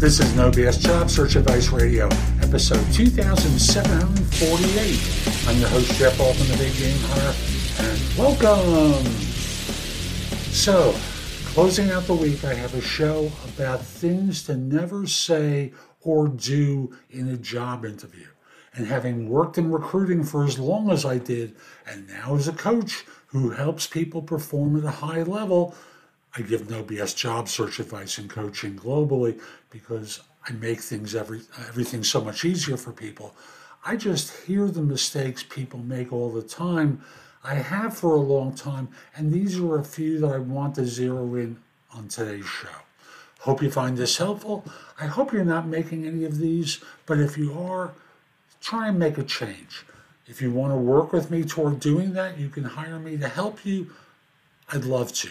This is No BS Job Search Advice Radio, episode 2748. I'm your host, Jeff Altman, the Big Game Hunter, and welcome. So, closing out the week, I have a show about things to never say or do in a job interview. And having worked in recruiting for as long as I did, and now as a coach who helps people perform at a high level, I give no BS job search advice and coaching globally because I make things every everything so much easier for people. I just hear the mistakes people make all the time. I have for a long time, and these are a few that I want to zero in on today's show. Hope you find this helpful. I hope you're not making any of these, but if you are, try and make a change. If you want to work with me toward doing that, you can hire me to help you. I'd love to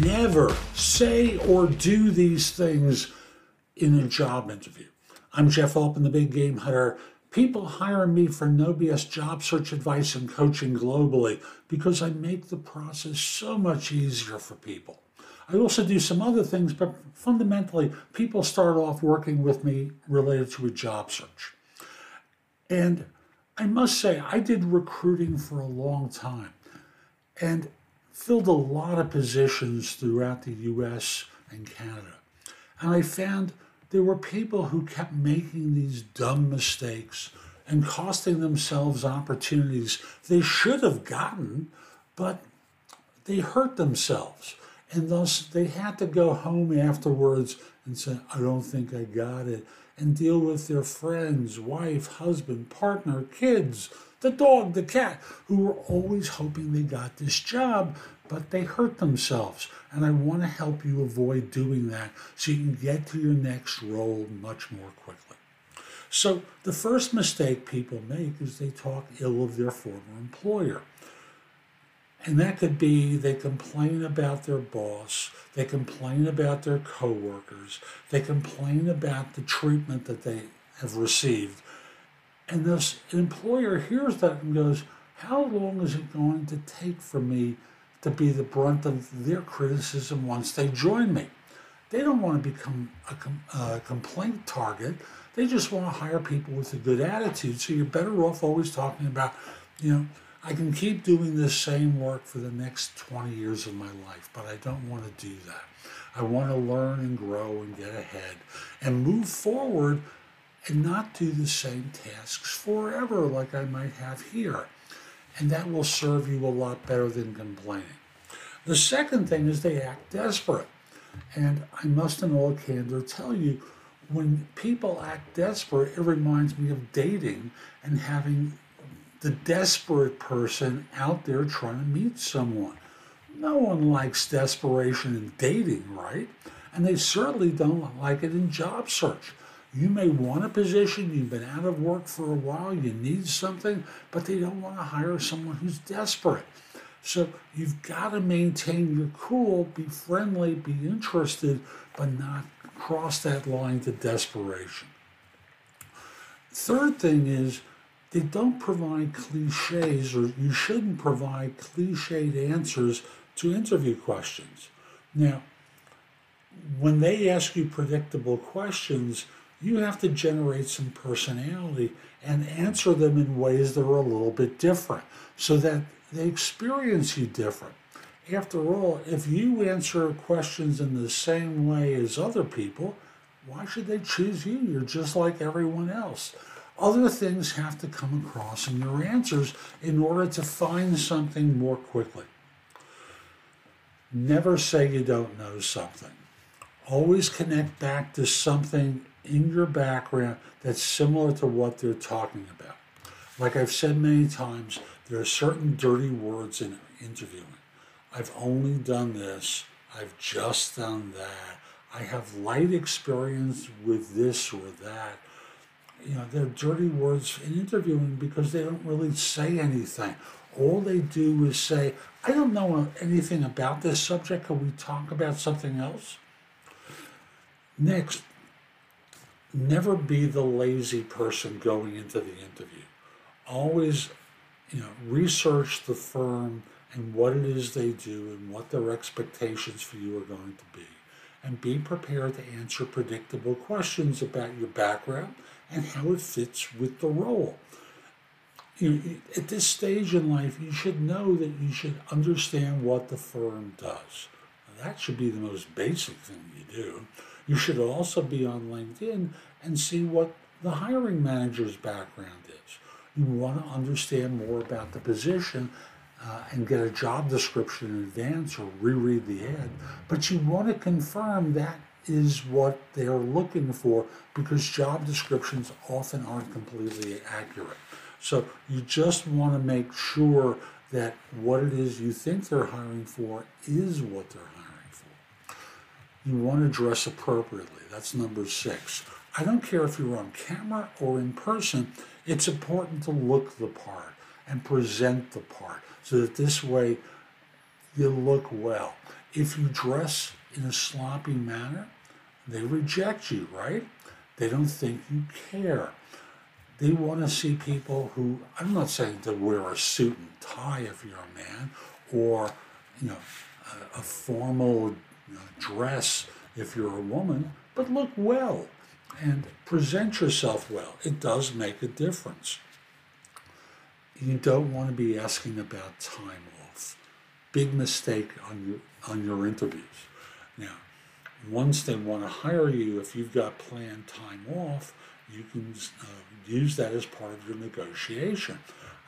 Never say or do these things in a job interview. I'm Jeff Altman, the Big Game Hunter. People hire me for no BS job search advice and coaching globally because I make the process so much easier for people. I also do some other things, but fundamentally, people start off working with me related to a job search. And I must say, I did recruiting for a long time. And filled a lot of positions throughout the US and Canada. And I found there were people who kept making these dumb mistakes and costing themselves opportunities they should have gotten, but they hurt themselves. And thus they had to go home afterwards and say, I don't think I got it, and deal with their friends, wife, husband, partner, kids, the dog, the cat, who were always hoping they got this job, but they hurt themselves. And I want to help you avoid doing that so you can get to your next role much more quickly. So, the first mistake people make is they talk ill of their former employer. And that could be they complain about their boss, they complain about their coworkers, they complain about the treatment that they have received and this employer hears that and goes, How long is it going to take for me to be the brunt of their criticism once they join me? They don't want to become a, a complaint target. They just want to hire people with a good attitude. So you're better off always talking about, you know, I can keep doing this same work for the next 20 years of my life, but I don't want to do that. I want to learn and grow and get ahead and move forward and not do the same tasks forever like I might have here. And that will serve you a lot better than complaining. The second thing is they act desperate. And I must, in all candor, tell you when people act desperate, it reminds me of dating and having the desperate person out there trying to meet someone. No one likes desperation in dating, right? And they certainly don't like it in job search. You may want a position, you've been out of work for a while, you need something, but they don't want to hire someone who's desperate. So you've got to maintain your cool, be friendly, be interested, but not cross that line to desperation. Third thing is they don't provide cliches, or you shouldn't provide cliched answers to interview questions. Now, when they ask you predictable questions, you have to generate some personality and answer them in ways that are a little bit different so that they experience you different. After all, if you answer questions in the same way as other people, why should they choose you? You're just like everyone else. Other things have to come across in your answers in order to find something more quickly. Never say you don't know something. Always connect back to something in your background that's similar to what they're talking about. Like I've said many times, there are certain dirty words in interviewing. I've only done this, I've just done that, I have light experience with this or that. You know, they're dirty words in interviewing because they don't really say anything. All they do is say, I don't know anything about this subject. Can we talk about something else? Next, never be the lazy person going into the interview. Always, you know, research the firm and what it is they do and what their expectations for you are going to be. And be prepared to answer predictable questions about your background and how it fits with the role. You, at this stage in life, you should know that you should understand what the firm does. That should be the most basic thing you do. You should also be on LinkedIn and see what the hiring manager's background is. You want to understand more about the position uh, and get a job description in advance or reread the ad, but you want to confirm that is what they're looking for because job descriptions often aren't completely accurate. So you just want to make sure that what it is you think they're hiring for is what they're hiring. You want to dress appropriately. That's number six. I don't care if you're on camera or in person, it's important to look the part and present the part so that this way you look well. If you dress in a sloppy manner, they reject you, right? They don't think you care. They want to see people who, I'm not saying to wear a suit and tie if you're a man, or, you know, a, a formal dress if you're a woman, but look well and present yourself well. It does make a difference. You don't want to be asking about time off. Big mistake on your on your interviews. Now, once they want to hire you, if you've got planned time off, you can uh, use that as part of your negotiation.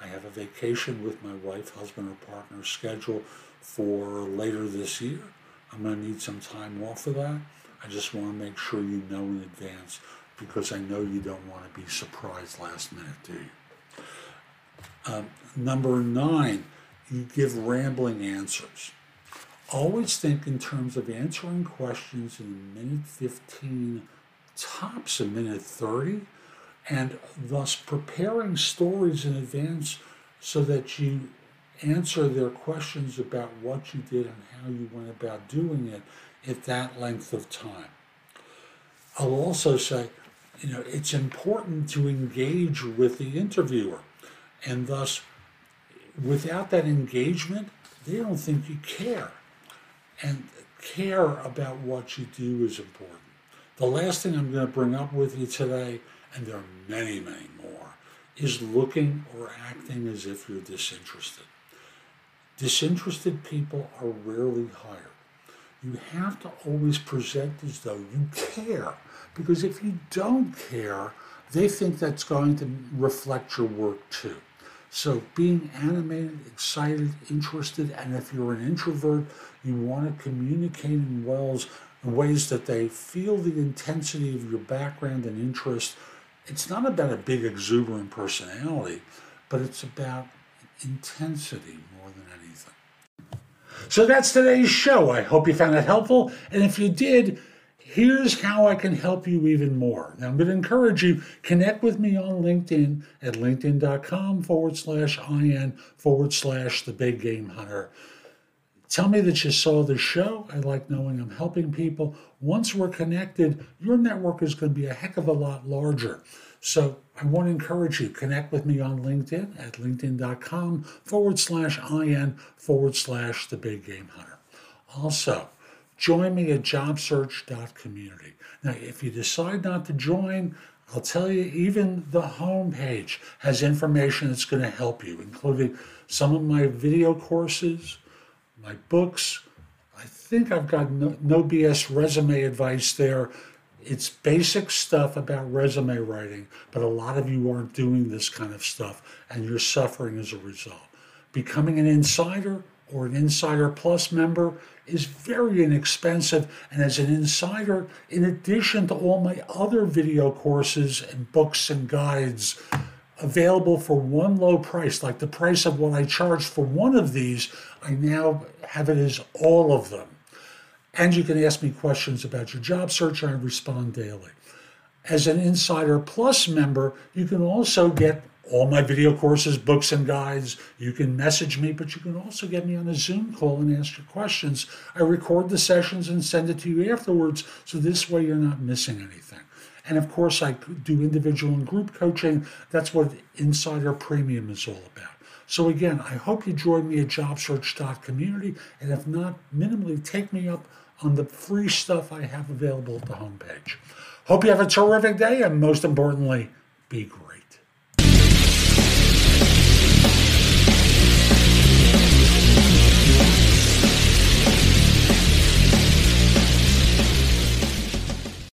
I have a vacation with my wife, husband, or partner scheduled for later this year. I'm going to need some time off for that. I just want to make sure you know in advance because I know you don't want to be surprised last minute, do you? Um, number nine, you give rambling answers. Always think in terms of answering questions in minute 15, tops a minute 30, and thus preparing stories in advance so that you answer their questions about what you did and how you went about doing it at that length of time. I'll also say, you know, it's important to engage with the interviewer, and thus, without that engagement, they don't think you care. And care about what you do is important. The last thing I'm going to bring up with you today, and there are many, many more, is looking or acting as if you're disinterested. Disinterested people are rarely hired you have to always present as though you care. Because if you don't care, they think that's going to reflect your work too. So being animated, excited, interested, and if you're an introvert, you want to communicate in ways, in ways that they feel the intensity of your background and interest. It's not about a big exuberant personality, but it's about intensity more than anything. So that's today's show. I hope you found it helpful. And if you did, here's how I can help you even more. Now, I'm going to encourage you, connect with me on LinkedIn at linkedin.com forward slash IN forward slash the big game hunter. Tell me that you saw the show. I like knowing I'm helping people. Once we're connected, your network is going to be a heck of a lot larger. So I want to encourage you, connect with me on LinkedIn at linkedin.com forward slash IN forward slash the big game hunter. Also, join me at jobsearch.community. Now, if you decide not to join, I'll tell you, even the homepage has information that's going to help you, including some of my video courses, my books. I think I've got no, no BS resume advice there. It's basic stuff about resume writing, but a lot of you aren't doing this kind of stuff and you're suffering as a result. Becoming an insider or an Insider Plus member is very inexpensive. And as an insider, in addition to all my other video courses and books and guides available for one low price, like the price of what I charge for one of these, I now have it as all of them. And you can ask me questions about your job search, I respond daily. As an Insider Plus member, you can also get all my video courses, books, and guides. You can message me, but you can also get me on a Zoom call and ask your questions. I record the sessions and send it to you afterwards, so this way you're not missing anything. And of course, I do individual and group coaching. That's what Insider Premium is all about. So again, I hope you join me at jobsearch.community, and if not, minimally take me up on the free stuff I have available at the homepage. Hope you have a terrific day, and most importantly, be great.